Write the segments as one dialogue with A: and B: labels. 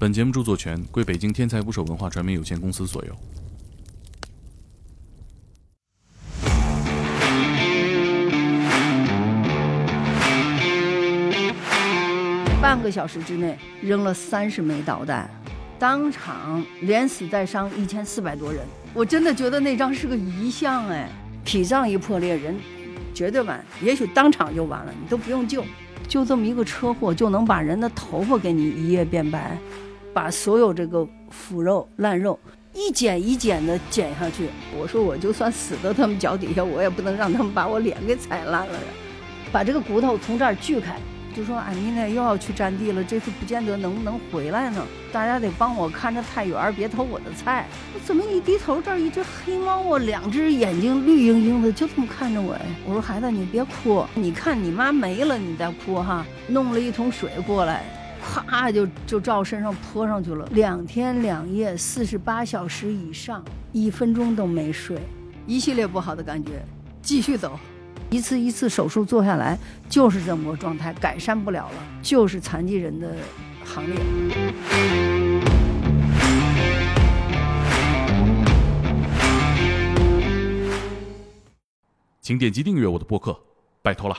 A: 本节目著作权归北京天才捕手文化传媒有限公司所有。
B: 半个小时之内扔了三十枚导弹，当场连死带伤一千四百多人。我真的觉得那张是个遗像哎，脾脏一破裂，人绝对完，也许当场就完了，你都不用救，就这么一个车祸就能把人的头发给你一夜变白，把所有这个腐肉烂肉一剪一剪的剪下去。我说我就算死到他们脚底下，我也不能让他们把我脸给踩烂了呀，把这个骨头从这儿锯开。就说俺明天又要去占地了，这次不见得能不能回来呢。大家得帮我看着菜园，别偷我的菜。我怎么一低头，这儿一只黑猫啊，两只眼睛绿莹莹的，就这么看着我哎。我说孩子，你别哭，你看你妈没了，你再哭哈。弄了一桶水过来，啪就就照身上泼上去了。两天两夜，四十八小时以上，一分钟都没睡，一系列不好的感觉，继续走。一次一次手术做下来，就是这么个状态，改善不了了，就是残疾人的行列。
A: 请点击订阅我的播客，拜托了。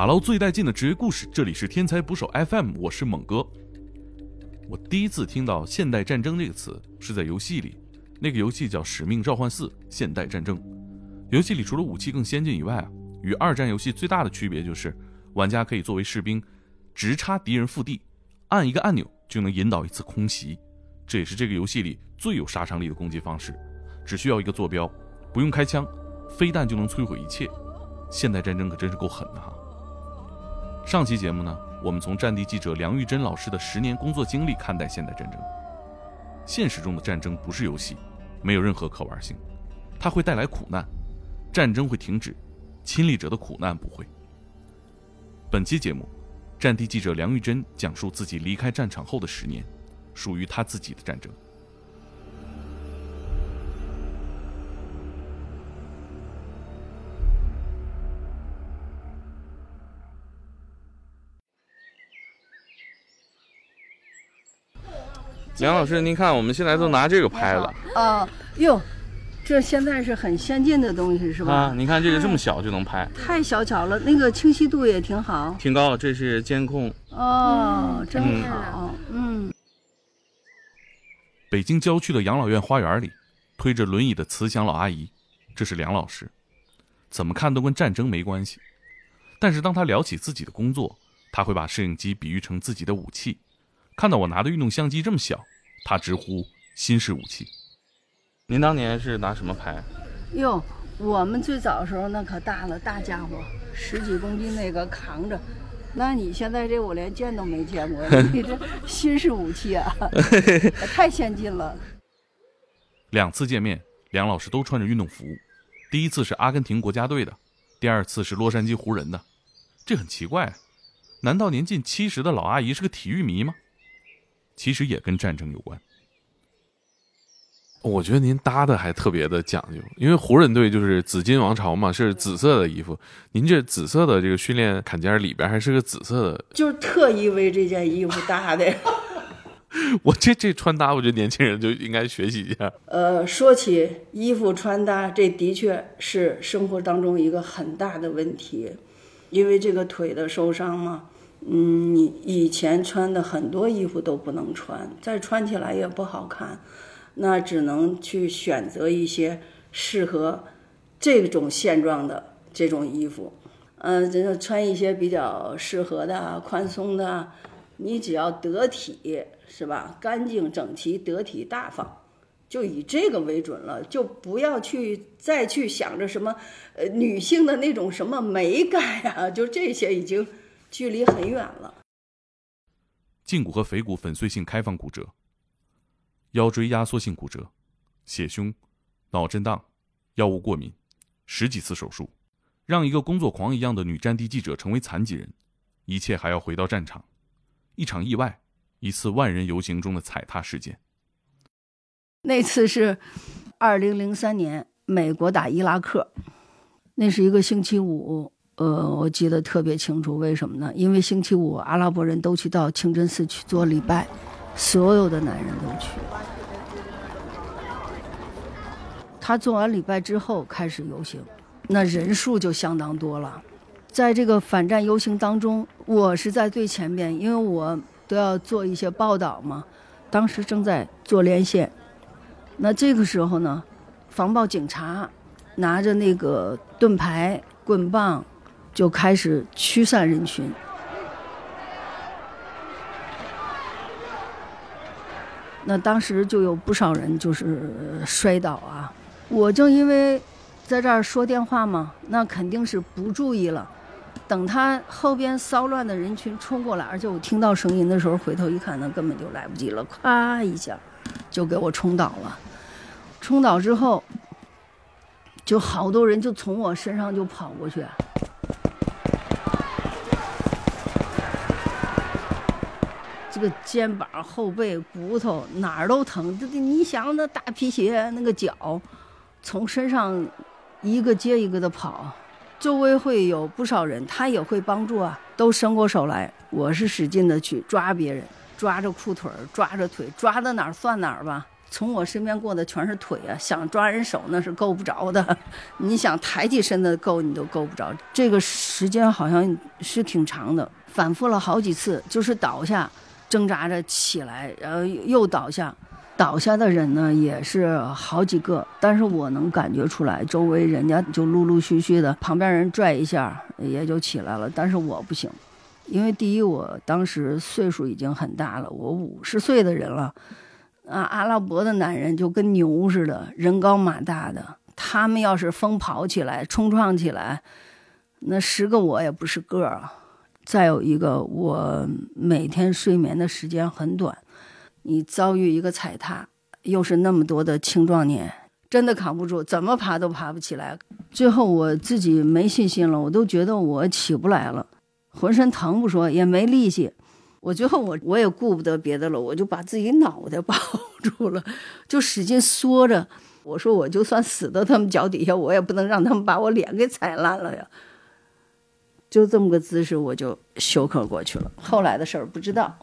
A: 打捞最带劲的职业故事，这里是天才捕手 FM，我是猛哥。我第一次听到“现代战争”这个词是在游戏里，那个游戏叫《使命召唤四：现代战争》。游戏里除了武器更先进以外啊，与二战游戏最大的区别就是，玩家可以作为士兵，直插敌人腹地，按一个按钮就能引导一次空袭。这也是这个游戏里最有杀伤力的攻击方式，只需要一个坐标，不用开枪，飞弹就能摧毁一切。现代战争可真是够狠的哈！上期节目呢，我们从战地记者梁玉珍老师的十年工作经历看待现代战争。现实中的战争不是游戏，没有任何可玩性，它会带来苦难，战争会停止，亲历者的苦难不会。本期节目，战地记者梁玉珍讲述自己离开战场后的十年，属于他自己的战争。
C: 梁老师，您看，我们现在都拿这个拍了。
B: 啊，哟，这现在是很先进的东西，是吧？
C: 啊，你看这个这么小就能拍，
B: 太小巧了，那个清晰度也挺好，
C: 挺高。这是监控。
B: 哦，真好。嗯。
A: 北京郊区的养老院花园里，推着轮椅的慈祥老阿姨，这是梁老师。怎么看都跟战争没关系，但是当他聊起自己的工作，他会把摄影机比喻成自己的武器。看到我拿的运动相机这么小，他直呼新式武器。
C: 您当年是拿什么拍？
B: 哟，我们最早的时候那可大了，大家伙，十几公斤那个扛着。那你现在这我连见都没见过，你这新式武器啊，太先进了。
A: 两次见面，梁老师都穿着运动服，第一次是阿根廷国家队的，第二次是洛杉矶湖人的，这很奇怪，难道年近七十的老阿姨是个体育迷吗？其实也跟战争有关。
D: 我觉得您搭的还特别的讲究，因为湖人队就是紫金王朝嘛，是紫色的衣服。您这紫色的这个训练坎肩里边还是个紫色的，
B: 就是特意为这件衣服搭的。
D: 我这这穿搭，我觉得年轻人就应该学习一下。
B: 呃，说起衣服穿搭，这的确是生活当中一个很大的问题，因为这个腿的受伤嘛。嗯，你以前穿的很多衣服都不能穿，再穿起来也不好看，那只能去选择一些适合这种现状的这种衣服。嗯，这个穿一些比较适合的、宽松的，你只要得体是吧？干净整齐、得体大方，就以这个为准了，就不要去再去想着什么呃女性的那种什么美感呀，就这些已经。距离很远了。
A: 胫骨和腓骨粉碎性开放骨折，腰椎压缩性骨折，血胸、脑震荡、药物过敏，十几次手术，让一个工作狂一样的女战地记者成为残疾人，一切还要回到战场，一场意外，一次万人游行中的踩踏事件。
B: 那次是二零零三年美国打伊拉克，那是一个星期五。呃，我记得特别清楚，为什么呢？因为星期五阿拉伯人都去到清真寺去做礼拜，所有的男人都去。他做完礼拜之后开始游行，那人数就相当多了。在这个反战游行当中，我是在最前面，因为我都要做一些报道嘛。当时正在做连线，那这个时候呢，防暴警察拿着那个盾牌、棍棒。就开始驱散人群，那当时就有不少人就是摔倒啊。我正因为在这儿说电话嘛，那肯定是不注意了。等他后边骚乱的人群冲过来，而且我听到声音的时候，回头一看，那根本就来不及了，咵一下就给我冲倒了。冲倒之后，就好多人就从我身上就跑过去。这个肩膀、后背、骨头哪儿都疼。这你想，那大皮鞋，那个脚，从身上一个接一个的跑，周围会有不少人，他也会帮助啊，都伸过手来。我是使劲的去抓别人，抓着裤腿儿抓着腿，抓到哪儿算哪儿吧。从我身边过的全是腿啊，想抓人手那是够不着的。你想抬起身子够，你都够不着。这个时间好像是挺长的，反复了好几次，就是倒下。挣扎着起来，然后又倒下，倒下的人呢也是好几个，但是我能感觉出来，周围人家就陆陆续续的，旁边人拽一下也就起来了，但是我不行，因为第一我当时岁数已经很大了，我五十岁的人了，啊，阿拉伯的男人就跟牛似的，人高马大的，他们要是疯跑起来、冲撞起来，那十个我也不是个儿啊。再有一个，我每天睡眠的时间很短，你遭遇一个踩踏，又是那么多的青壮年，真的扛不住，怎么爬都爬不起来。最后我自己没信心了，我都觉得我起不来了，浑身疼不说，也没力气。我最后我我也顾不得别的了，我就把自己脑袋抱住了，就使劲缩着。我说我就算死到他们脚底下，我也不能让他们把我脸给踩烂了呀。就这么个姿势，我就休克过去了。后来的事儿不知道。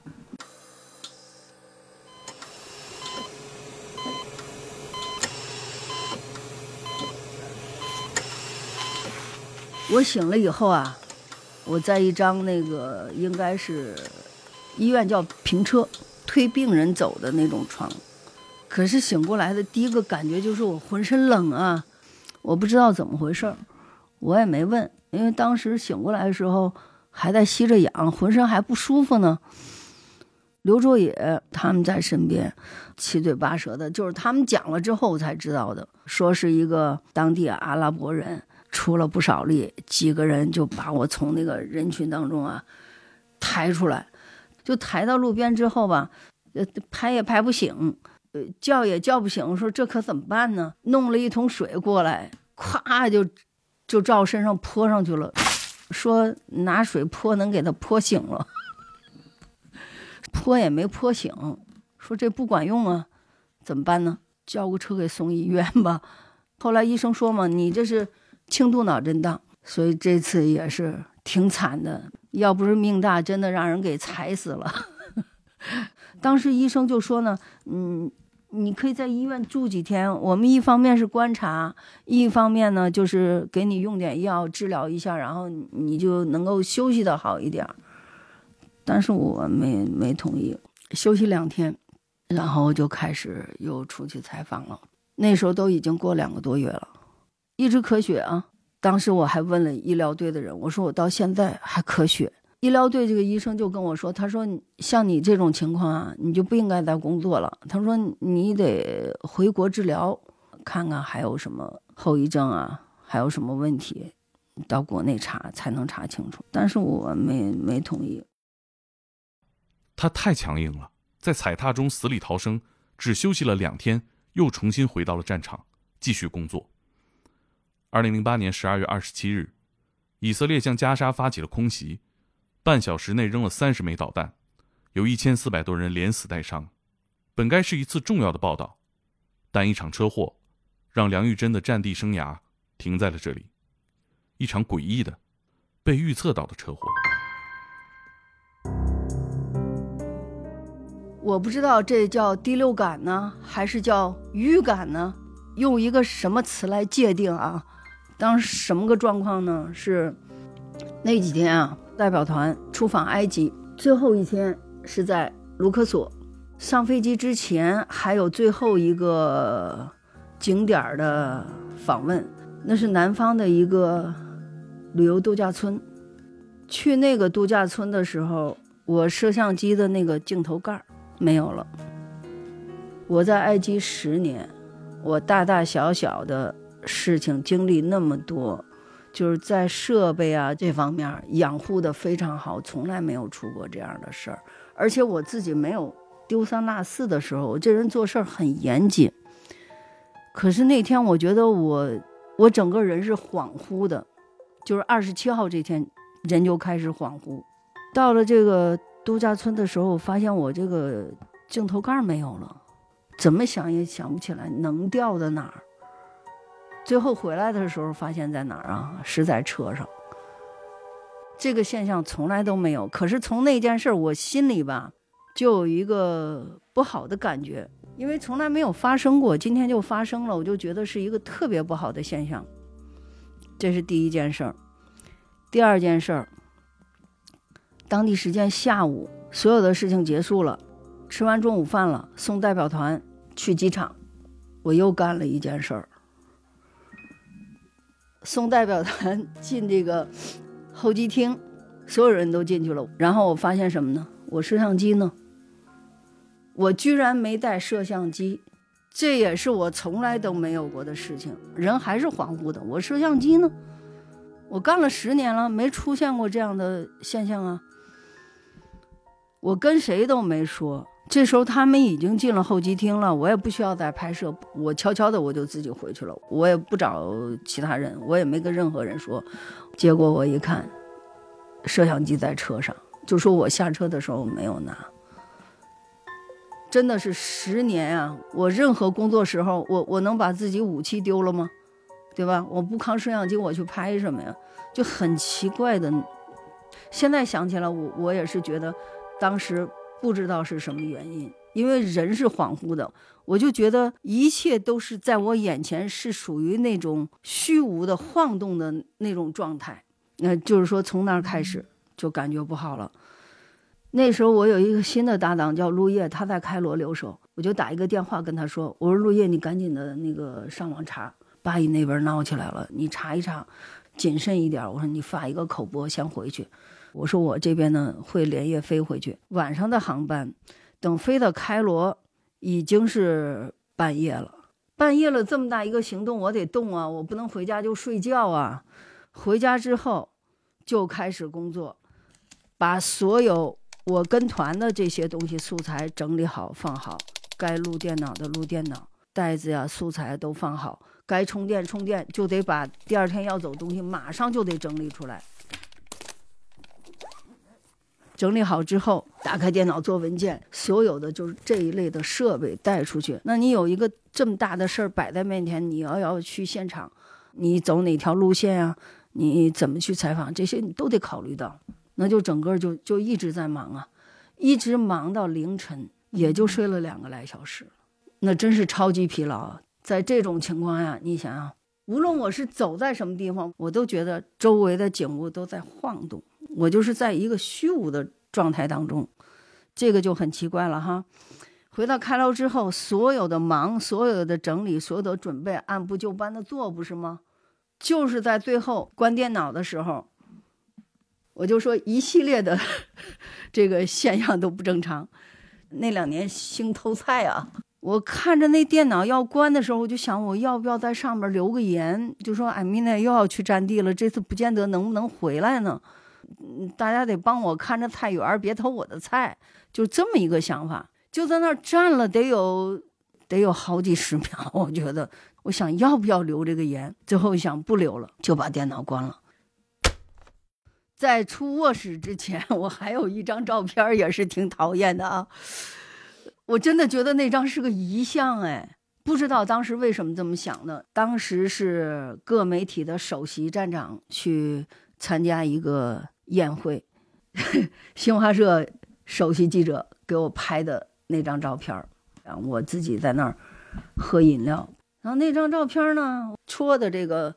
B: 我醒了以后啊，我在一张那个应该是医院叫平车推病人走的那种床，可是醒过来的第一个感觉就是我浑身冷啊，我不知道怎么回事儿，我也没问。因为当时醒过来的时候还在吸着氧，浑身还不舒服呢。刘卓野他们在身边，七嘴八舌的，就是他们讲了之后才知道的，说是一个当地阿拉伯人出了不少力，几个人就把我从那个人群当中啊抬出来，就抬到路边之后吧，呃，拍也拍不醒，呃，叫也叫不醒，说这可怎么办呢？弄了一桶水过来，咵就。就照身上泼上去了，说拿水泼能给他泼醒了，泼也没泼醒，说这不管用啊，怎么办呢？叫个车给送医院吧。后来医生说嘛，你这是轻度脑震荡，所以这次也是挺惨的。要不是命大，真的让人给踩死了。当时医生就说呢，嗯。你可以在医院住几天，我们一方面是观察，一方面呢就是给你用点药治疗一下，然后你就能够休息的好一点。但是我没没同意，休息两天，然后就开始又出去采访了。那时候都已经过两个多月了，一直咳血啊。当时我还问了医疗队的人，我说我到现在还咳血。医疗队这个医生就跟我说：“他说像你这种情况啊，你就不应该再工作了。他说你得回国治疗，看看还有什么后遗症啊，还有什么问题，到国内查才能查清楚。但是我没没同意。
A: 他太强硬了，在踩踏中死里逃生，只休息了两天，又重新回到了战场，继续工作。二零零八年十二月二十七日，以色列向加沙发起了空袭，半小时内扔了三十枚导弹，有一千四百多人连死带伤。本该是一次重要的报道，但一场车祸让梁玉珍的战地生涯停在了这里。一场诡异的、被预测到的车祸。
B: 我不知道这叫第六感呢，还是叫预感呢？用一个什么词来界定啊？当时什么个状况呢？是那几天啊，代表团出访埃及，最后一天是在卢克索。上飞机之前还有最后一个景点的访问，那是南方的一个旅游度假村。去那个度假村的时候，我摄像机的那个镜头盖没有了。我在埃及十年。我大大小小的事情经历那么多，就是在设备啊这方面养护的非常好，从来没有出过这样的事儿。而且我自己没有丢三落四的时候，我这人做事儿很严谨。可是那天我觉得我我整个人是恍惚的，就是二十七号这天人就开始恍惚。到了这个度假村的时候，我发现我这个镜头盖没有了。怎么想也想不起来能掉到哪儿。最后回来的时候发现在哪儿啊？是在车上。这个现象从来都没有。可是从那件事我心里吧就有一个不好的感觉，因为从来没有发生过，今天就发生了，我就觉得是一个特别不好的现象。这是第一件事儿。第二件事儿，当地时间下午，所有的事情结束了，吃完中午饭了，送代表团。去机场，我又干了一件事儿。送代表团进这个候机厅，所有人都进去了。然后我发现什么呢？我摄像机呢？我居然没带摄像机，这也是我从来都没有过的事情。人还是恍惚的。我摄像机呢？我干了十年了，没出现过这样的现象啊。我跟谁都没说。这时候他们已经进了候机厅了，我也不需要再拍摄，我悄悄的我就自己回去了，我也不找其他人，我也没跟任何人说。结果我一看，摄像机在车上，就说我下车的时候没有拿。真的是十年啊！我任何工作时候，我我能把自己武器丢了吗？对吧？我不扛摄像机我去拍什么呀？就很奇怪的。现在想起来，我我也是觉得，当时。不知道是什么原因，因为人是恍惚的，我就觉得一切都是在我眼前，是属于那种虚无的、晃动的那种状态。那就是说，从那儿开始就感觉不好了。那时候我有一个新的搭档叫陆叶，他在开罗留守，我就打一个电话跟他说：“我说陆叶，你赶紧的那个上网查，巴以那边闹起来了，你查一查，谨慎一点。我说你发一个口播先回去。”我说我这边呢会连夜飞回去，晚上的航班，等飞到开罗已经是半夜了。半夜了这么大一个行动，我得动啊，我不能回家就睡觉啊。回家之后就开始工作，把所有我跟团的这些东西素材整理好放好，该录电脑的录电脑，袋子呀素材都放好，该充电充电，就得把第二天要走东西马上就得整理出来。整理好之后，打开电脑做文件，所有的就是这一类的设备带出去。那你有一个这么大的事儿摆在面前，你要要去现场，你走哪条路线啊？你怎么去采访？这些你都得考虑到。那就整个就就一直在忙啊，一直忙到凌晨，也就睡了两个来小时，那真是超级疲劳。在这种情况下，你想想，无论我是走在什么地方，我都觉得周围的景物都在晃动。我就是在一个虚无的状态当中，这个就很奇怪了哈。回到开楼之后，所有的忙，所有的整理，所有的准备，按部就班的做，不是吗？就是在最后关电脑的时候，我就说一系列的 这个现象都不正常。那两年兴偷菜啊，我看着那电脑要关的时候，我就想我要不要在上面留个言，就说俺明天又要去占地了，这次不见得能不能回来呢。嗯，大家得帮我看着菜园，别偷我的菜，就这么一个想法。就在那儿站了得有得有好几十 秒。我觉得，我想要不要留这个言，最后想不留了，就把电脑关了。在出卧室之前，我还有一张照片，也是挺讨厌的啊。我真的觉得那张是个遗像，哎，不知道当时为什么这么想的。当时是各媒体的首席站长去参加一个宴会，新华社首席记者给我拍的那张照片，然后我自己在那儿喝饮料，然后那张照片呢，戳的这个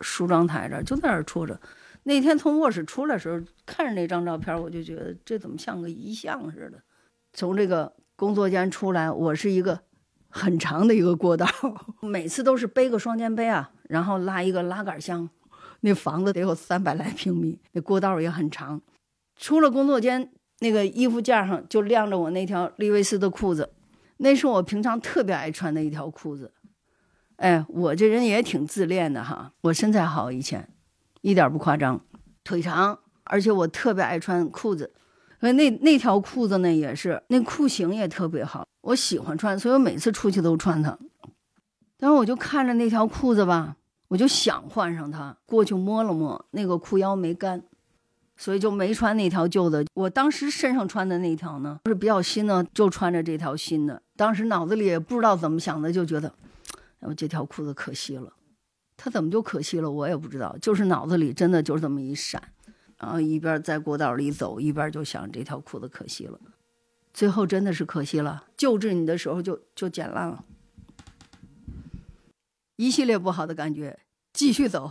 B: 梳妆台这儿，就在那儿戳着。那天从卧室出来时候，看着那张照片，我就觉得这怎么像个遗像似的。从这个工作间出来，我是一个很长的一个过道，每次都是背个双肩背啊，然后拉一个拉杆箱。那房子得有三百来平米，那过道也很长。出了工作间，那个衣服架上就晾着我那条利维斯的裤子，那是我平常特别爱穿的一条裤子。哎，我这人也挺自恋的哈，我身材好以前。一点不夸张，腿长，而且我特别爱穿裤子，那那条裤子呢也是，那裤型也特别好，我喜欢穿，所以我每次出去都穿它。但是我就看着那条裤子吧，我就想换上它，过去摸了摸，那个裤腰没干，所以就没穿那条旧的。我当时身上穿的那条呢是比较新的，就穿着这条新的。当时脑子里也不知道怎么想的，就觉得，哎，我这条裤子可惜了。他怎么就可惜了？我也不知道，就是脑子里真的就是这么一闪，然后一边在过道里走，一边就想这条裤子可惜了。最后真的是可惜了，救治你的时候就就剪烂了，一系列不好的感觉。继续走，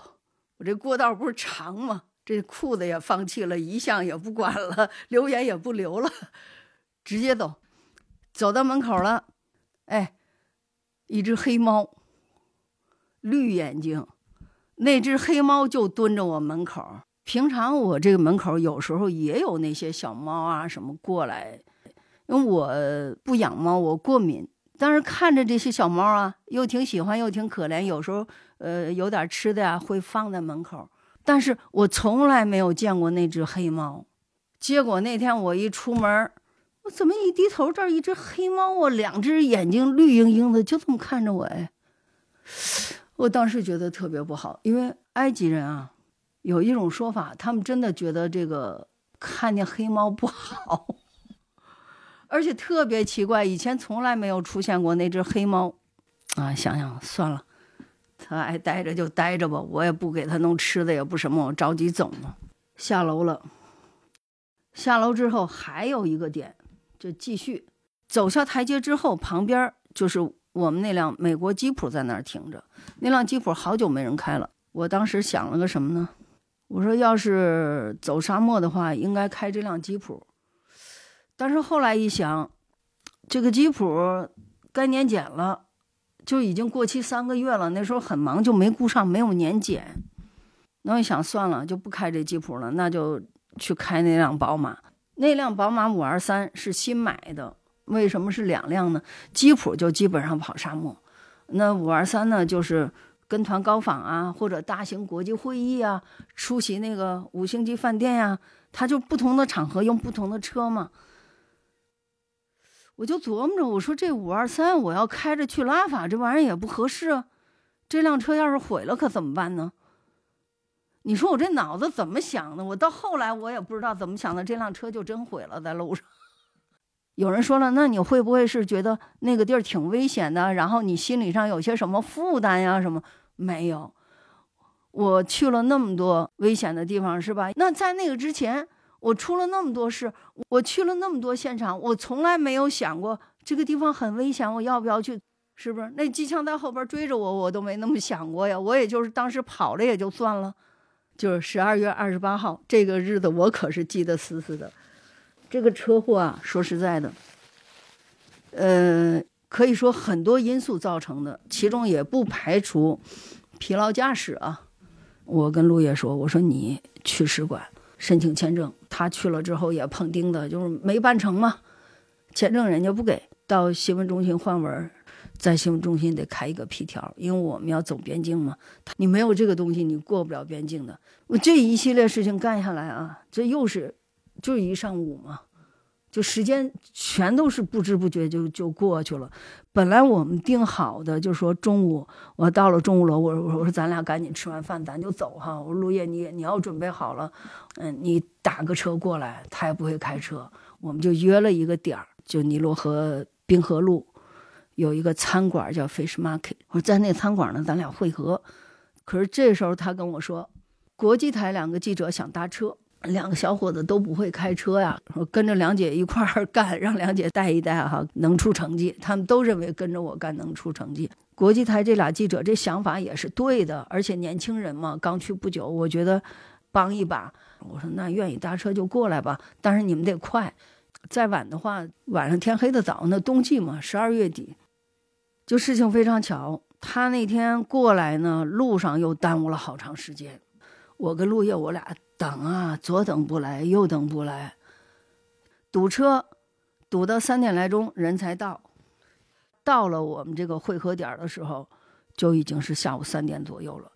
B: 我这过道不是长吗？这裤子也放弃了，遗像也不管了，留言也不留了，直接走，走到门口了，哎，一只黑猫。绿眼睛，那只黑猫就蹲着我门口。平常我这个门口有时候也有那些小猫啊什么过来，因为我不养猫，我过敏。但是看着这些小猫啊，又挺喜欢，又挺可怜。有时候呃有点吃的呀，会放在门口。但是我从来没有见过那只黑猫。结果那天我一出门，我怎么一低头，这儿一只黑猫啊，两只眼睛绿莹莹的，就这么看着我哎。我当时觉得特别不好，因为埃及人啊，有一种说法，他们真的觉得这个看见黑猫不好，而且特别奇怪，以前从来没有出现过那只黑猫，啊，想想算了，他爱待着就待着吧，我也不给他弄吃的，也不什么，我着急走呢。下楼了，下楼之后还有一个点，就继续走下台阶之后，旁边就是。我们那辆美国吉普在那儿停着，那辆吉普好久没人开了。我当时想了个什么呢？我说要是走沙漠的话，应该开这辆吉普。但是后来一想，这个吉普该年检了，就已经过期三个月了。那时候很忙，就没顾上，没有年检。那我想算了，就不开这吉普了，那就去开那辆宝马。那辆宝马五二三是新买的。为什么是两辆呢？吉普就基本上跑沙漠，那五二三呢，就是跟团高仿啊，或者大型国际会议啊，出席那个五星级饭店呀，他就不同的场合用不同的车嘛。我就琢磨着，我说这五二三我要开着去拉法，这玩意儿也不合适啊。这辆车要是毁了，可怎么办呢？你说我这脑子怎么想的？我到后来我也不知道怎么想的，这辆车就真毁了在路上。有人说了，那你会不会是觉得那个地儿挺危险的？然后你心理上有些什么负担呀？什么没有？我去了那么多危险的地方，是吧？那在那个之前，我出了那么多事，我去了那么多现场，我从来没有想过这个地方很危险，我要不要去？是不是？那机枪在后边追着我，我都没那么想过呀。我也就是当时跑了也就算了。就是十二月二十八号这个日子，我可是记得死死的。这个车祸啊，说实在的，呃，可以说很多因素造成的，其中也不排除疲劳驾驶啊。我跟陆爷说，我说你去使馆申请签证，他去了之后也碰钉子，就是没办成嘛，签证人家不给，到新闻中心换文，在新闻中心得开一个批条，因为我们要走边境嘛，你没有这个东西，你过不了边境的。我这一系列事情干下来啊，这又是。就是一上午嘛，就时间全都是不知不觉就就过去了。本来我们定好的，就说中午我到了钟鼓楼，我我说咱俩赶紧吃完饭咱就走哈。我说陆叶你你要准备好了，嗯，你打个车过来，他也不会开车，我们就约了一个点儿，就尼罗河滨河路有一个餐馆叫 Fish Market，我说在那餐馆呢，咱俩会合。可是这时候他跟我说，国际台两个记者想搭车。两个小伙子都不会开车呀，说跟着梁姐一块儿干，让梁姐带一带哈，能出成绩。他们都认为跟着我干能出成绩。国际台这俩记者这想法也是对的，而且年轻人嘛，刚去不久，我觉得帮一把。我说那愿意搭车就过来吧，但是你们得快，再晚的话晚上天黑的早。那冬季嘛，十二月底，就事情非常巧，他那天过来呢，路上又耽误了好长时间。我跟陆叶我俩。等啊，左等不来，右等不来，堵车，堵到三点来钟人才到。到了我们这个汇合点的时候，就已经是下午三点左右了。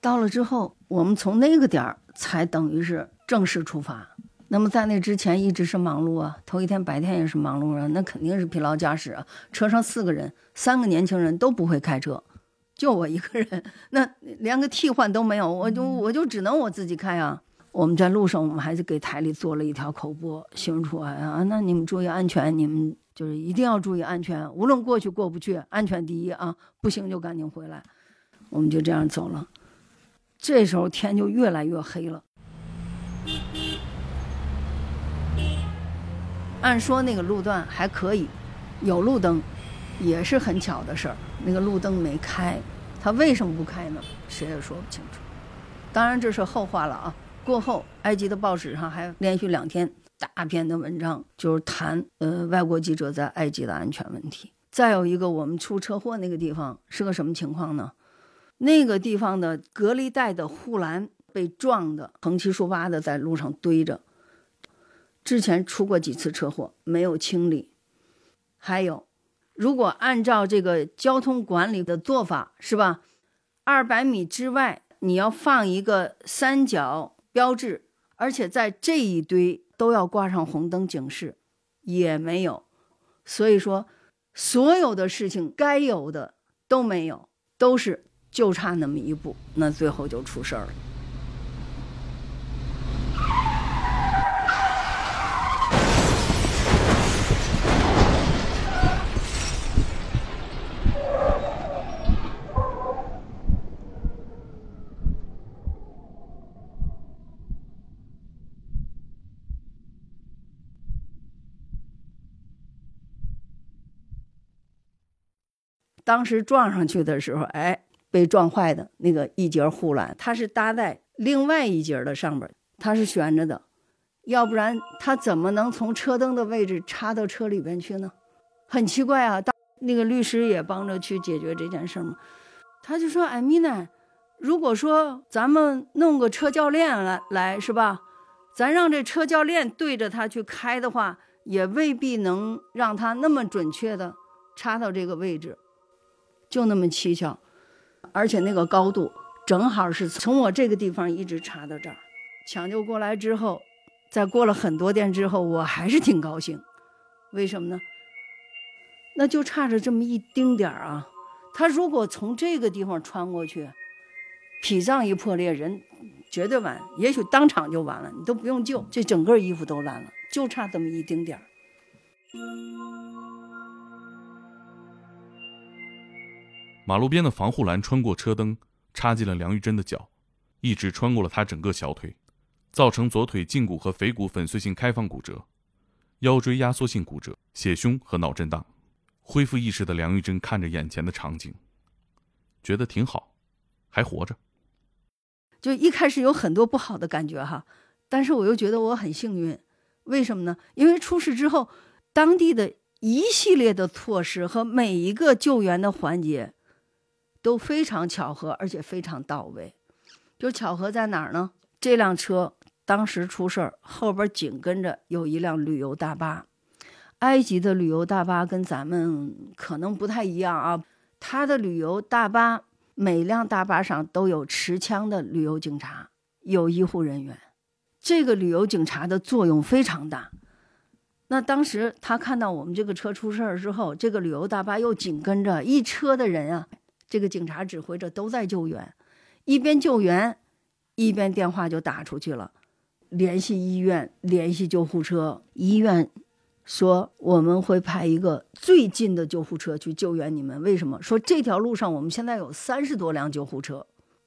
B: 到了之后，我们从那个点儿才等于是正式出发。那么在那之前一直是忙碌啊，头一天白天也是忙碌啊，那肯定是疲劳驾驶啊。车上四个人，三个年轻人都不会开车，就我一个人，那连个替换都没有，我就我就只能我自己开啊。我们在路上，我们还是给台里做了一条口播，新闻处啊，那你们注意安全，你们就是一定要注意安全，无论过去过不去，安全第一啊！不行就赶紧回来。我们就这样走了，这时候天就越来越黑了。按说那个路段还可以，有路灯，也是很巧的事儿。那个路灯没开，它为什么不开呢？谁也说不清楚。当然这是后话了啊。过后，埃及的报纸上还连续两天大篇的文章，就是谈呃外国记者在埃及的安全问题。再有一个，我们出车祸那个地方是个什么情况呢？那个地方的隔离带的护栏被撞的横七竖八的在路上堆着，之前出过几次车祸，没有清理。还有，如果按照这个交通管理的做法，是吧？二百米之外你要放一个三角。标志，而且在这一堆都要挂上红灯警示，也没有。所以说，所有的事情该有的都没有，都是就差那么一步，那最后就出事儿了。当时撞上去的时候，哎，被撞坏的那个一节护栏，它是搭在另外一节的上边，它是悬着的，要不然它怎么能从车灯的位置插到车里边去呢？很奇怪啊！当那个律师也帮着去解决这件事嘛，他就说：“艾米娜，如果说咱们弄个车教练来来是吧？咱让这车教练对着他去开的话，也未必能让他那么准确的插到这个位置。”就那么蹊跷，而且那个高度正好是从我这个地方一直插到这儿。抢救过来之后，在过了很多天之后，我还是挺高兴。为什么呢？那就差着这么一丁点儿啊！他如果从这个地方穿过去，脾脏一破裂，人绝对完，也许当场就完了，你都不用救，这整个衣服都烂了，就差这么一丁点儿。
A: 马路边的防护栏穿过车灯，插进了梁玉珍的脚，一直穿过了她整个小腿，造成左腿胫骨和腓骨粉碎性开放骨折，腰椎压缩性骨折，血胸和脑震荡。恢复意识的梁玉珍看着眼前的场景，觉得挺好，还活着。
B: 就一开始有很多不好的感觉哈，但是我又觉得我很幸运，为什么呢？因为出事之后，当地的一系列的措施和每一个救援的环节。都非常巧合，而且非常到位。就巧合在哪儿呢？这辆车当时出事儿，后边紧跟着有一辆旅游大巴。埃及的旅游大巴跟咱们可能不太一样啊，它的旅游大巴每辆大巴上都有持枪的旅游警察，有医护人员。这个旅游警察的作用非常大。那当时他看到我们这个车出事儿之后，这个旅游大巴又紧跟着一车的人啊，这个警察指挥着都在救援，一边救援，一边电话就打出去了，联系医院，联系救护车。医院说我们会派一个最近的救护车去救援你们。为什么？说这条路上我们现在有三十多辆救护车，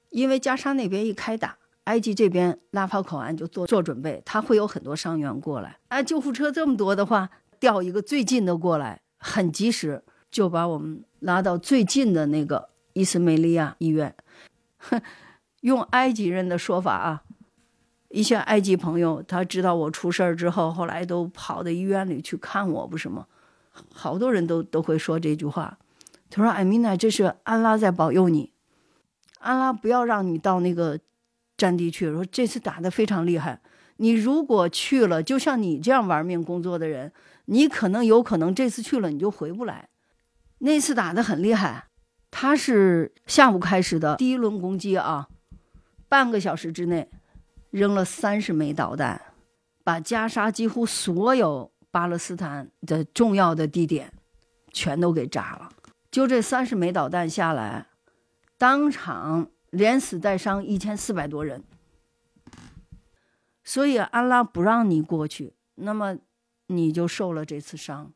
B: 因为加沙那边一开打。埃及这边拉法口岸就做做准备，他会有很多伤员过来。哎，救护车这么多的话，调一个最近的过来，很及时，就把我们拉到最近的那个伊斯梅利亚医院。哼用埃及人的说法啊，一些埃及朋友他知道我出事儿之后，后来都跑到医院里去看我，不是吗？好多人都都会说这句话。他说：“艾米娜，这是安拉在保佑你，安拉不要让你到那个。”战地去说这次打的非常厉害，你如果去了，就像你这样玩命工作的人，你可能有可能这次去了你就回不来。那次打的很厉害，他是下午开始的第一轮攻击啊，半个小时之内扔了三十枚导弹，把加沙几乎所有巴勒斯坦的重要的地点全都给炸了。就这三十枚导弹下来，当场。连死带伤一千四百多人，所以安拉不让你过去，那么你就受了这次伤，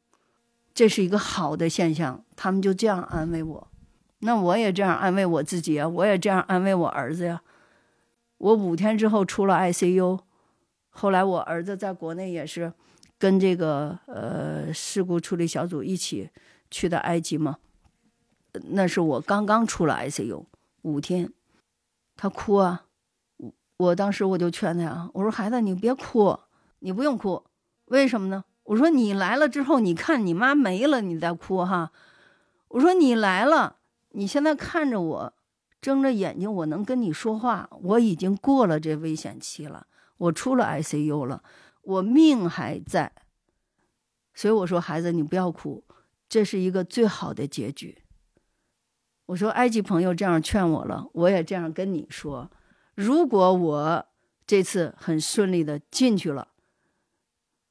B: 这是一个好的现象。他们就这样安慰我，那我也这样安慰我自己啊，我也这样安慰我儿子呀。我五天之后出了 ICU，后来我儿子在国内也是跟这个呃事故处理小组一起去的埃及嘛，那是我刚刚出了 ICU 五天。他哭啊，我我当时我就劝他啊，我说孩子你别哭，你不用哭，为什么呢？我说你来了之后，你看你妈没了，你再哭哈。我说你来了，你现在看着我，睁着眼睛，我能跟你说话，我已经过了这危险期了，我出了 ICU 了，我命还在。所以我说孩子你不要哭，这是一个最好的结局。我说埃及朋友这样劝我了，我也这样跟你说。如果我这次很顺利的进去了，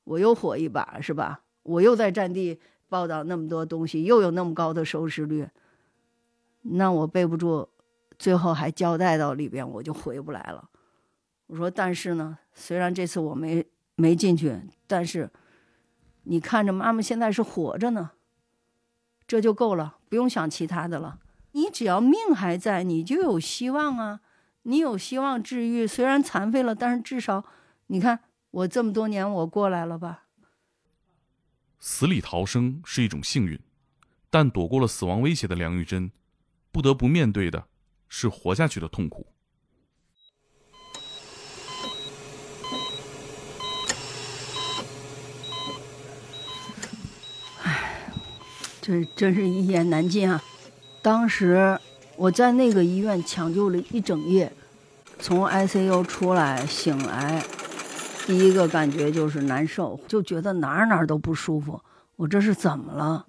B: 我又火一把是吧？我又在战地报道那么多东西，又有那么高的收视率，那我背不住，最后还交代到里边，我就回不来了。我说，但是呢，虽然这次我没没进去，但是你看着妈妈现在是活着呢，这就够了，不用想其他的了。你只要命还在，你就有希望啊！你有希望治愈，虽然残废了，但是至少，你看我这么多年我过来了吧。
A: 死里逃生是一种幸运，但躲过了死亡威胁的梁玉珍，不得不面对的是活下去的痛苦。
B: 唉，这真是一言难尽啊！当时我在那个医院抢救了一整夜，从 ICU 出来醒来，第一个感觉就是难受，就觉得哪儿哪儿都不舒服。我这是怎么了？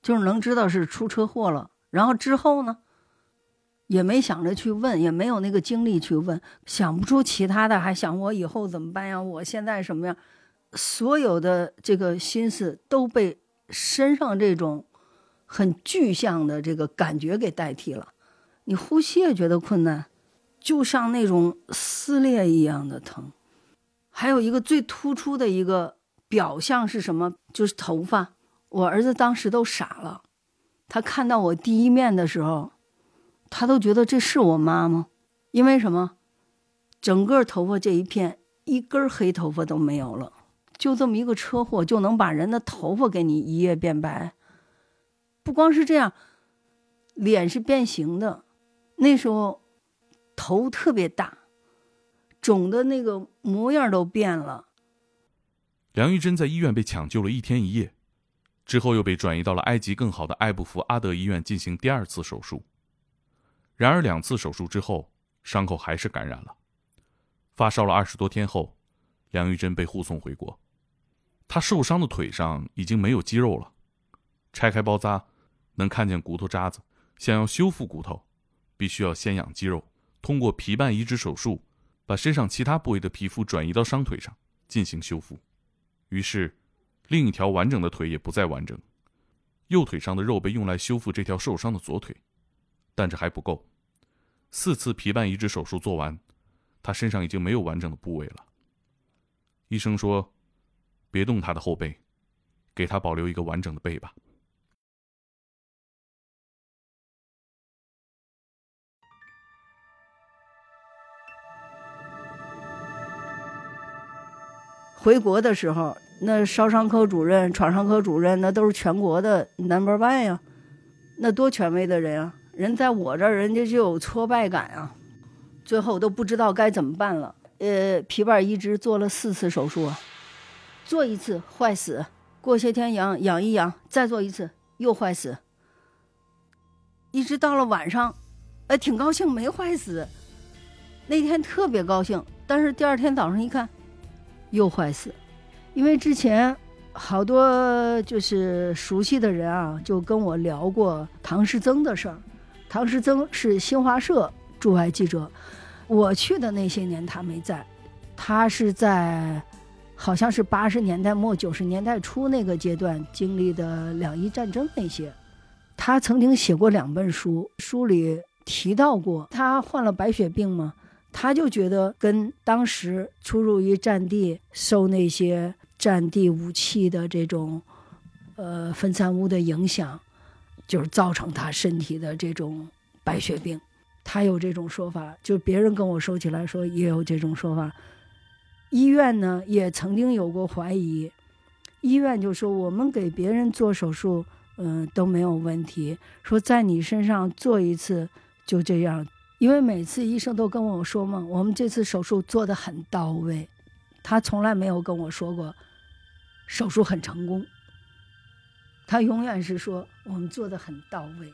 B: 就是能知道是出车祸了。然后之后呢，也没想着去问，也没有那个精力去问，想不出其他的，还想我以后怎么办呀？我现在什么样？所有的这个心思都被身上这种。很具象的这个感觉给代替了，你呼吸也觉得困难，就像那种撕裂一样的疼。还有一个最突出的一个表象是什么？就是头发。我儿子当时都傻了，他看到我第一面的时候，他都觉得这是我妈吗？因为什么？整个头发这一片一根黑头发都没有了，就这么一个车祸就能把人的头发给你一夜变白。不光是这样，脸是变形的，那时候头特别大，肿的那个模样都变了。
A: 梁玉珍在医院被抢救了一天一夜，之后又被转移到了埃及更好的艾布福阿德医院进行第二次手术。然而两次手术之后，伤口还是感染了，发烧了二十多天后，梁玉珍被护送回国。她受伤的腿上已经没有肌肉了，拆开包扎。能看见骨头渣子，想要修复骨头，必须要先养肌肉，通过皮瓣移植手术，把身上其他部位的皮肤转移到伤腿上进行修复。于是，另一条完整的腿也不再完整。右腿上的肉被用来修复这条受伤的左腿，但这还不够。四次皮瓣移植手术做完，他身上已经没有完整的部位了。医生说：“别动他的后背，给他保留一个完整的背吧。”
B: 回国的时候，那烧伤科主任、创伤科主任，那都是全国的 number one 呀，那多权威的人啊！人在我这儿，人家就有挫败感啊，最后都不知道该怎么办了。呃，皮瓣移植做了四次手术，做一次坏死，过些天养养一养，再做一次又坏死，一直到了晚上，哎，挺高兴没坏死，那天特别高兴，但是第二天早上一看。又坏死，因为之前好多就是熟悉的人啊，就跟我聊过唐世曾的事儿。唐世曾是新华社驻外记者，我去的那些年他没在，他是在好像是八十年代末九十年代初那个阶段经历的两伊战争那些。他曾经写过两本书，书里提到过他患了白血病吗？他就觉得跟当时出入于战地、受那些战地武器的这种，呃分散物的影响，就是造成他身体的这种白血病。他有这种说法，就别人跟我说起来说也有这种说法。医院呢也曾经有过怀疑，医院就说我们给别人做手术，嗯都没有问题，说在你身上做一次就这样。因为每次医生都跟我说嘛，我们这次手术做的很到位，他从来没有跟我说过手术很成功。他永远是说我们做的很到位。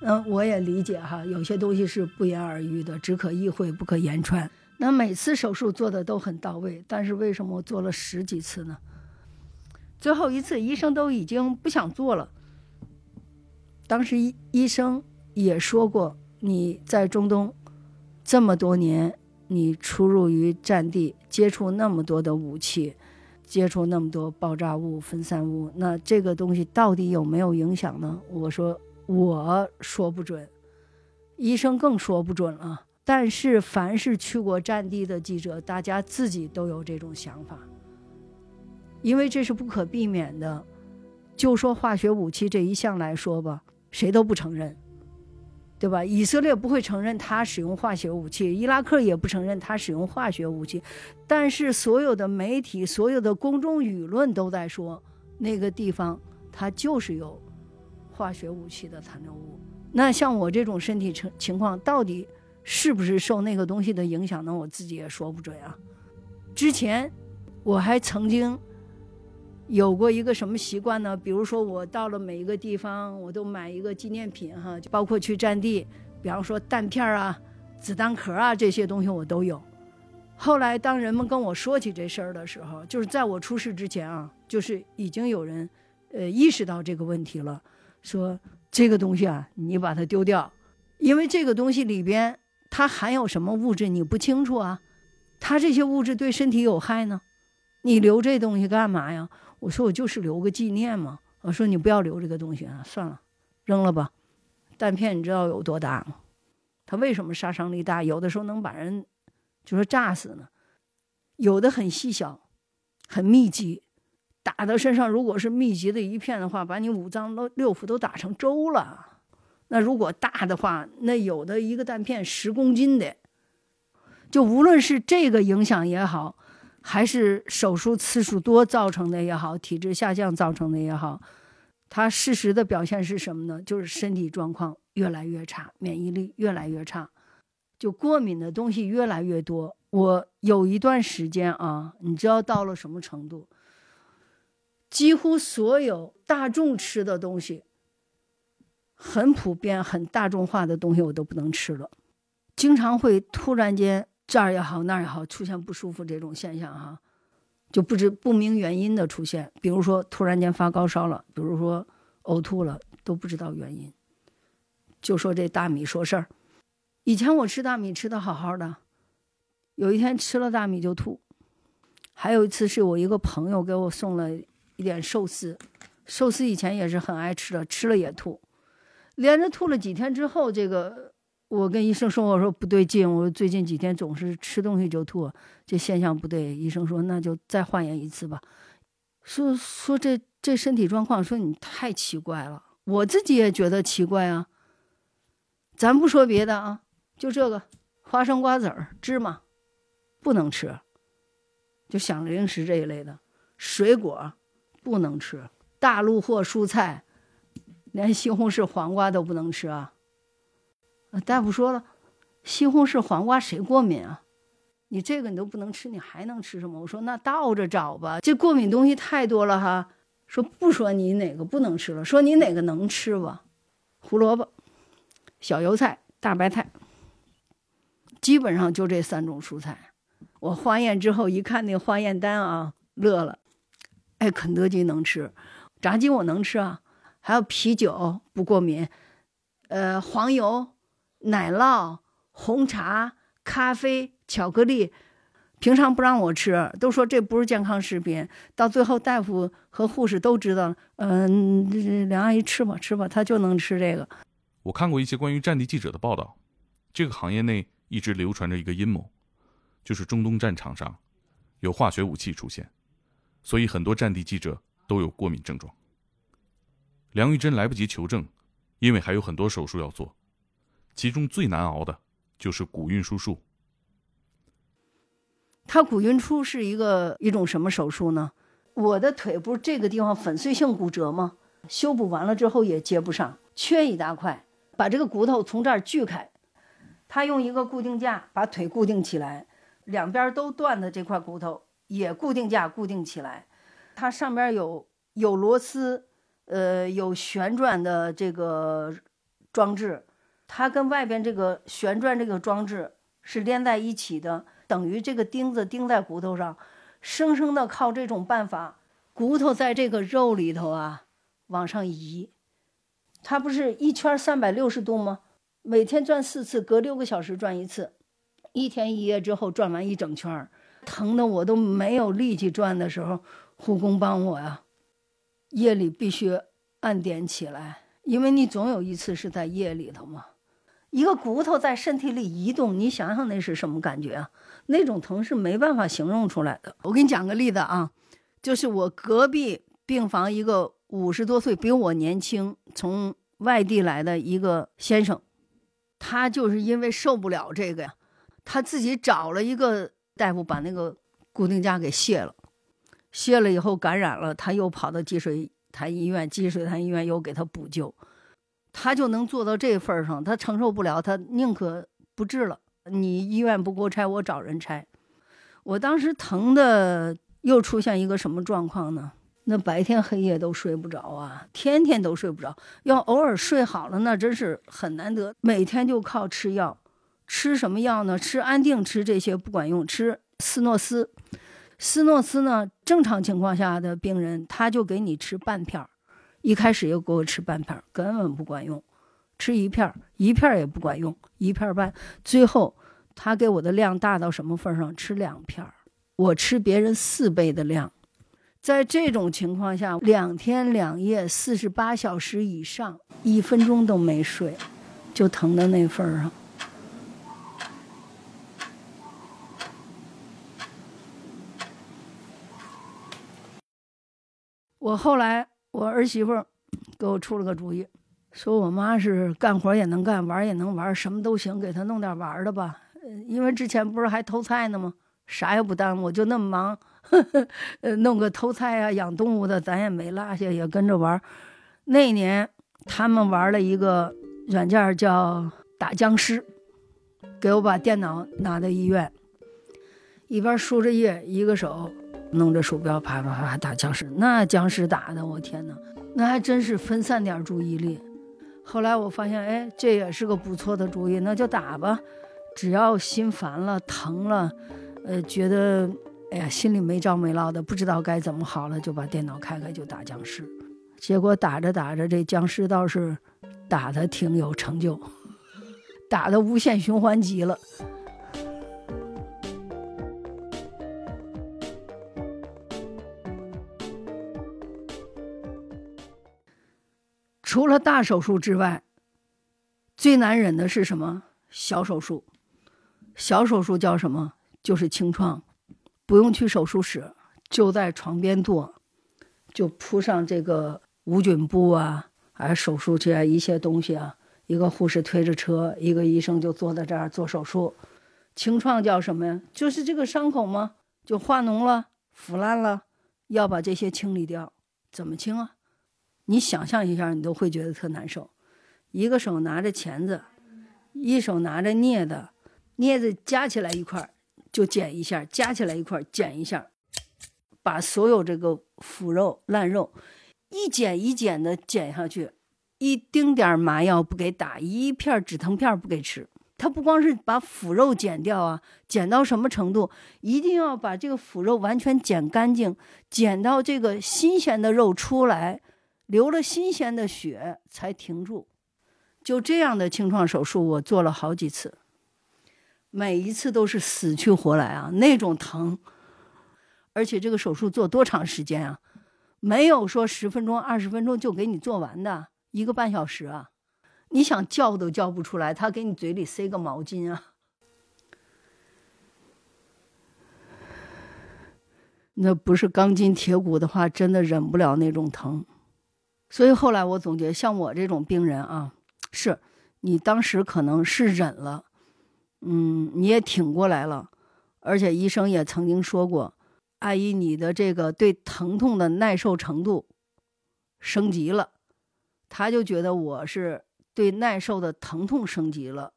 B: 嗯，我也理解哈，有些东西是不言而喻的，只可意会不可言传。那每次手术做的都很到位，但是为什么我做了十几次呢？最后一次医生都已经不想做了。当时医医生也说过。你在中东这么多年，你出入于战地，接触那么多的武器，接触那么多爆炸物、分散物，那这个东西到底有没有影响呢？我说我说不准，医生更说不准了。但是凡是去过战地的记者，大家自己都有这种想法，因为这是不可避免的。就说化学武器这一项来说吧，谁都不承认。对吧？以色列不会承认他使用化学武器，伊拉克也不承认他使用化学武器，但是所有的媒体、所有的公众舆论都在说那个地方它就是有化学武器的残留物。那像我这种身体情情况，到底是不是受那个东西的影响呢？我自己也说不准啊。之前我还曾经。有过一个什么习惯呢？比如说，我到了每一个地方，我都买一个纪念品哈，就包括去战地，比方说弹片啊、子弹壳啊这些东西我都有。后来，当人们跟我说起这事儿的时候，就是在我出事之前啊，就是已经有人，呃，意识到这个问题了，说这个东西啊，你把它丢掉，因为这个东西里边它含有什么物质你不清楚啊，它这些物质对身体有害呢，你留这东西干嘛呀？我说我就是留个纪念嘛。我说你不要留这个东西啊，算了，扔了吧。弹片你知道有多大吗？它为什么杀伤力大？有的时候能把人就说炸死呢。有的很细小，很密集，打到身上，如果是密集的一片的话，把你五脏都六腑都打成粥了。那如果大的话，那有的一个弹片十公斤的，就无论是这个影响也好。还是手术次数多造成的也好，体质下降造成的也好，它事实的表现是什么呢？就是身体状况越来越差，免疫力越来越差，就过敏的东西越来越多。我有一段时间啊，你知道到了什么程度？几乎所有大众吃的东西，很普遍、很大众化的东西，我都不能吃了，经常会突然间。这儿也好，那儿也好，出现不舒服这种现象哈，就不知不明原因的出现，比如说突然间发高烧了，比如说呕吐了，都不知道原因。就说这大米说事儿，以前我吃大米吃的好好的，有一天吃了大米就吐，还有一次是我一个朋友给我送了一点寿司，寿司以前也是很爱吃的，吃了也吐，连着吐了几天之后，这个我跟医生说，我说不对劲，我最近几天总是吃东西就吐，这现象不对。医生说那就再化验一次吧，说说这这身体状况，说你太奇怪了，我自己也觉得奇怪啊。咱不说别的啊，就这个花生、瓜子儿、芝麻不能吃，就想零食这一类的水果不能吃，大陆货蔬菜连西红柿、黄瓜都不能吃啊。大夫说了，西红柿、黄瓜谁过敏啊？你这个你都不能吃，你还能吃什么？我说那倒着找吧，这过敏东西太多了哈。说不说你哪个不能吃了，说你哪个能吃吧？胡萝卜、小油菜、大白菜，基本上就这三种蔬菜。我化验之后一看那化验单啊，乐了。哎，肯德基能吃，炸鸡我能吃啊，还有啤酒不过敏，呃，黄油。奶酪、红茶、咖啡、巧克力，平常不让我吃，都说这不是健康食品。到最后，大夫和护士都知道，嗯，梁阿姨吃吧，吃吧，她就能吃这个。
A: 我看过一些关于战地记者的报道，这个行业内一直流传着一个阴谋，就是中东战场上有化学武器出现，所以很多战地记者都有过敏症状。梁玉珍来不及求证，因为还有很多手术要做。其中最难熬的，就是骨运输术。
B: 它骨运输是一个一种什么手术呢？我的腿不是这个地方粉碎性骨折吗？修补完了之后也接不上，缺一大块，把这个骨头从这儿锯开。他用一个固定架把腿固定起来，两边都断的这块骨头也固定架固定起来。它上边有有螺丝，呃，有旋转的这个装置。它跟外边这个旋转这个装置是连在一起的，等于这个钉子钉在骨头上，生生的靠这种办法，骨头在这个肉里头啊往上移。它不是一圈三百六十度吗？每天转四次，隔六个小时转一次，一天一夜之后转完一整圈，疼的我都没有力气转的时候，护工帮我呀，夜里必须按点起来，因为你总有一次是在夜里头嘛。一个骨头在身体里移动，你想想那是什么感觉啊？那种疼是没办法形容出来的。我给你讲个例子啊，就是我隔壁病房一个五十多岁、比我年轻、从外地来的一个先生，他就是因为受不了这个呀，他自己找了一个大夫把那个固定架给卸了，卸了以后感染了，他又跑到积水潭医院，积水潭医院又给他补救。他就能做到这份上，他承受不了，他宁可不治了。你医院不给我拆，我找人拆。我当时疼的又出现一个什么状况呢？那白天黑夜都睡不着啊，天天都睡不着。要偶尔睡好了，那真是很难得。每天就靠吃药，吃什么药呢？吃安定，吃这些不管用，吃斯诺斯。斯诺斯呢，正常情况下的病人，他就给你吃半片儿。一开始又给我吃半片根本不管用，吃一片一片也不管用，一片半。最后他给我的量大到什么份上？吃两片我吃别人四倍的量。在这种情况下，两天两夜，四十八小时以上，一分钟都没睡，就疼到那份上。我后来。我儿媳妇给我出了个主意，说我妈是干活也能干，玩也能玩，什么都行，给她弄点玩的吧。因为之前不是还偷菜呢吗？啥也不耽误，就那么忙，呃，弄个偷菜啊，养动物的，咱也没落下，也跟着玩。那年他们玩了一个软件叫打僵尸，给我把电脑拿到医院，一边输着液，一个手。弄着鼠标啪啪啪打僵尸，那僵尸打的我天哪，那还真是分散点注意力。后来我发现，哎，这也是个不错的主意，那就打吧。只要心烦了、疼了，呃，觉得哎呀心里没着没落的，不知道该怎么好了，就把电脑开开就打僵尸。结果打着打着，这僵尸倒是打的挺有成就，打的无限循环极了。除了大手术之外，最难忍的是什么？小手术。小手术叫什么？就是清创，不用去手术室，就在床边做，就铺上这个无菌布啊，还手术这样一些东西啊。一个护士推着车，一个医生就坐在这儿做手术。清创叫什么呀？就是这个伤口吗？就化脓了、腐烂了，要把这些清理掉。怎么清啊？你想象一下，你都会觉得特难受。一个手拿着钳子，一手拿着镊子。镊子夹起来一块就剪一下，夹起来一块剪一下，把所有这个腐肉烂肉一剪一剪的剪下去，一丁点麻药不给打，一片止疼片不给吃。他不光是把腐肉剪掉啊，剪到什么程度？一定要把这个腐肉完全剪干净，剪到这个新鲜的肉出来，流了新鲜的血才停住。就这样的清创手术，我做了好几次。每一次都是死去活来啊，那种疼，而且这个手术做多长时间啊？没有说十分钟、二十分钟就给你做完的，一个半小时啊！你想叫都叫不出来，他给你嘴里塞个毛巾啊，那不是钢筋铁骨的话，真的忍不了那种疼。所以后来我总结，像我这种病人啊，是你当时可能是忍了。嗯，你也挺过来了，而且医生也曾经说过，阿姨你的这个对疼痛的耐受程度升级了，他就觉得我是对耐受的疼痛升级了，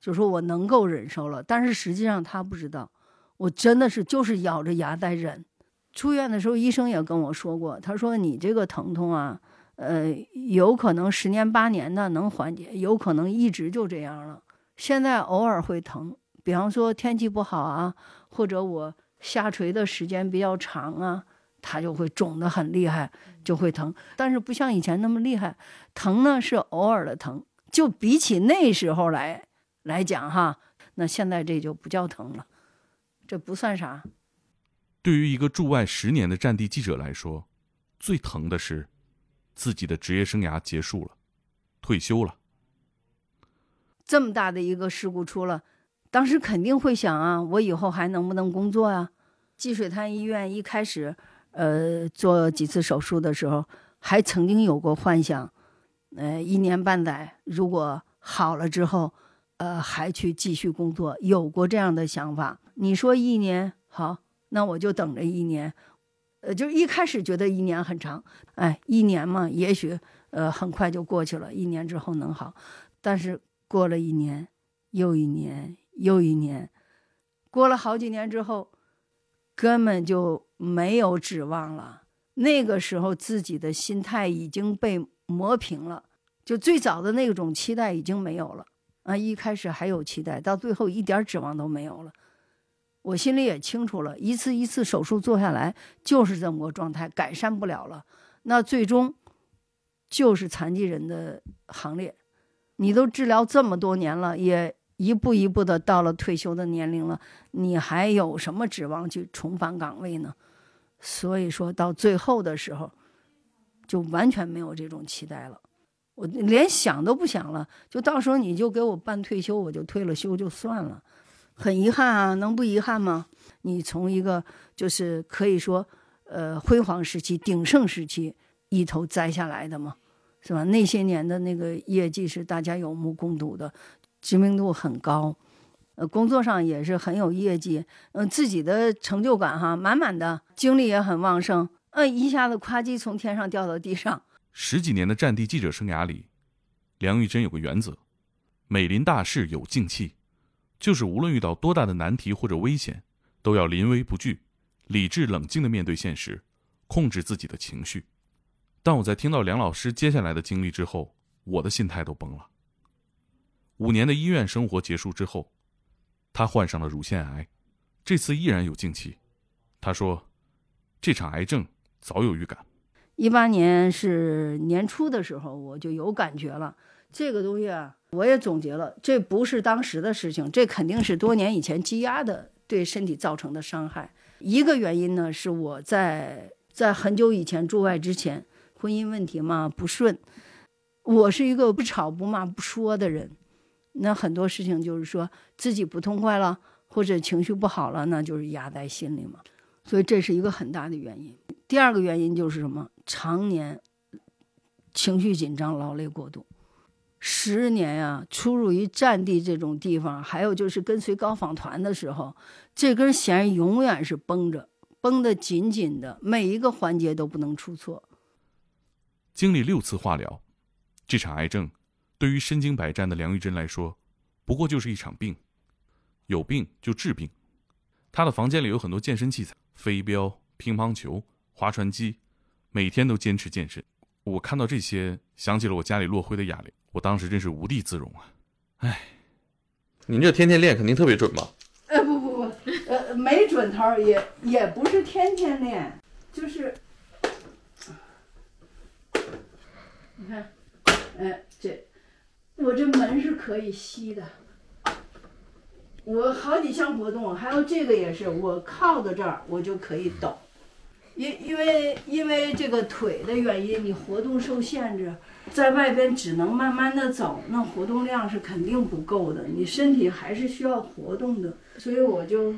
B: 就说我能够忍受了。但是实际上他不知道，我真的是就是咬着牙在忍。出院的时候，医生也跟我说过，他说你这个疼痛啊，呃，有可能十年八年的能缓解，有可能一直就这样了。现在偶尔会疼，比方说天气不好啊，或者我下垂的时间比较长啊，它就会肿得很厉害，就会疼。但是不像以前那么厉害，疼呢是偶尔的疼，就比起那时候来来讲哈，那现在这就不叫疼了，这不算啥。
A: 对于一个驻外十年的战地记者来说，最疼的是自己的职业生涯结束了，退休了。
B: 这么大的一个事故出了，当时肯定会想啊，我以后还能不能工作啊？积水潭医院一开始，呃，做几次手术的时候，还曾经有过幻想，呃，一年半载，如果好了之后，呃，还去继续工作，有过这样的想法。你说一年好，那我就等着一年，呃，就一开始觉得一年很长，哎，一年嘛，也许呃很快就过去了，一年之后能好，但是。过了一年，又一年，又一年，过了好几年之后，根本就没有指望了。那个时候，自己的心态已经被磨平了，就最早的那种期待已经没有了。啊，一开始还有期待，到最后一点指望都没有了。我心里也清楚了，一次一次手术做下来就是这么个状态，改善不了了，那最终就是残疾人的行列。你都治疗这么多年了，也一步一步的到了退休的年龄了，你还有什么指望去重返岗位呢？所以说到最后的时候，就完全没有这种期待了，我连想都不想了，就到时候你就给我办退休，我就退了休就算了。很遗憾啊，能不遗憾吗？你从一个就是可以说，呃，辉煌时期、鼎盛时期一头栽下来的嘛？是吧？那些年的那个业绩是大家有目共睹的，知名度很高，呃，工作上也是很有业绩，嗯，自己的成就感哈满满的，精力也很旺盛，嗯，一下子夸叽从天上掉到地上。
A: 十几年的战地记者生涯里，梁玉珍有个原则：美临大事有静气，就是无论遇到多大的难题或者危险，都要临危不惧，理智冷静的面对现实，控制自己的情绪。但我在听到梁老师接下来的经历之后，我的心态都崩了。五年的医院生活结束之后，他患上了乳腺癌，这次依然有静气。他说：“这场癌症早有预感。”
B: 一八年是年初的时候，我就有感觉了。这个东西啊，我也总结了，这不是当时的事情，这肯定是多年以前积压的对身体造成的伤害。一个原因呢，是我在在很久以前驻外之前。婚姻问题嘛不顺，我是一个不吵不骂不说的人，那很多事情就是说自己不痛快了或者情绪不好了，那就是压在心里嘛。所以这是一个很大的原因。第二个原因就是什么？常年情绪紧张、劳累过度。十年呀，出入于战地这种地方，还有就是跟随高仿团的时候，这根弦永远是绷着，绷得紧紧的，每一个环节都不能出错。
A: 经历六次化疗，这场癌症对于身经百战的梁玉珍来说，不过就是一场病。有病就治病。他的房间里有很多健身器材，飞镖、乒乓球、划船机，每天都坚持健身。我看到这些，想起了我家里落灰的哑铃。我当时真是无地自容啊！哎，
C: 您这天天练肯定特别准吧？
B: 呃不不不，呃没准头也也不是天天练，就是你看，哎这我这门是可以吸的，我好几项活动，还有这个也是，我靠到这儿我就可以抖，因因为因为这个腿的原因，你活动受限制。在外边只能慢慢的走，那活动量是肯定不够的，你身体还是需要活动的，所以我就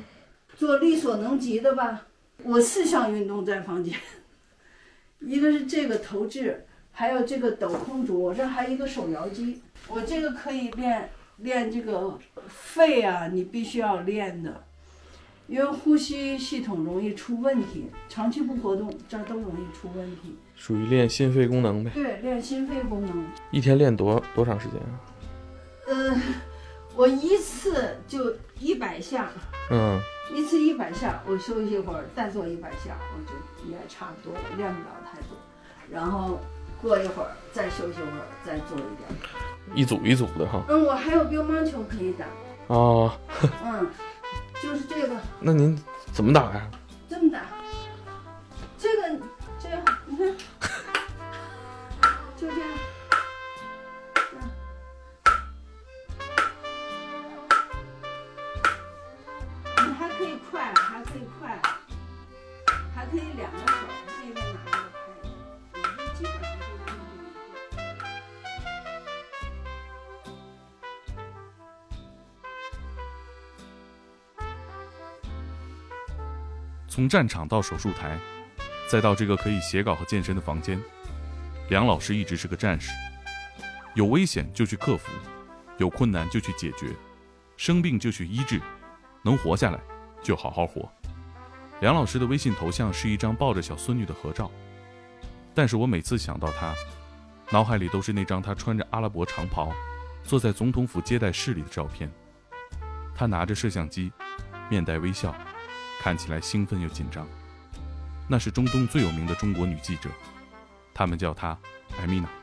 B: 做力所能及的吧。我四项运动在房间，一个是这个投掷，还有这个抖空竹，我这还有一个手摇机，我这个可以练练这个肺啊，你必须要练的。因为呼吸系统容易出问题，长期不活动，这都容易出问题。
C: 属于练心肺功能呗。
B: 对，练心肺功能。
C: 一天练多多长时间啊？
B: 呃，我一次就一百下。
C: 嗯。
B: 一次一百下，我休息一会儿，再做一百下，我就也差不多了，练不了太多。然后过一会儿再休息会儿，再做一点。
C: 一组一组的哈。
B: 嗯，我还有乒乓球可以打。
C: 哦。
B: 嗯。就是这个，
C: 那您怎么打呀？
B: 这么打，这个这样，你看，你还可以快，还可以快，还可以两个手一边拿一个拍，我就基本上就这么。
A: 从战场到手术台，再到这个可以写稿和健身的房间，梁老师一直是个战士。有危险就去克服，有困难就去解决，生病就去医治，能活下来就好好活。梁老师的微信头像是一张抱着小孙女的合照，但是我每次想到他，脑海里都是那张他穿着阿拉伯长袍，坐在总统府接待室里的照片。他拿着摄像机，面带微笑。看起来兴奋又紧张，那是中东最有名的中国女记者，他们叫她艾米娜。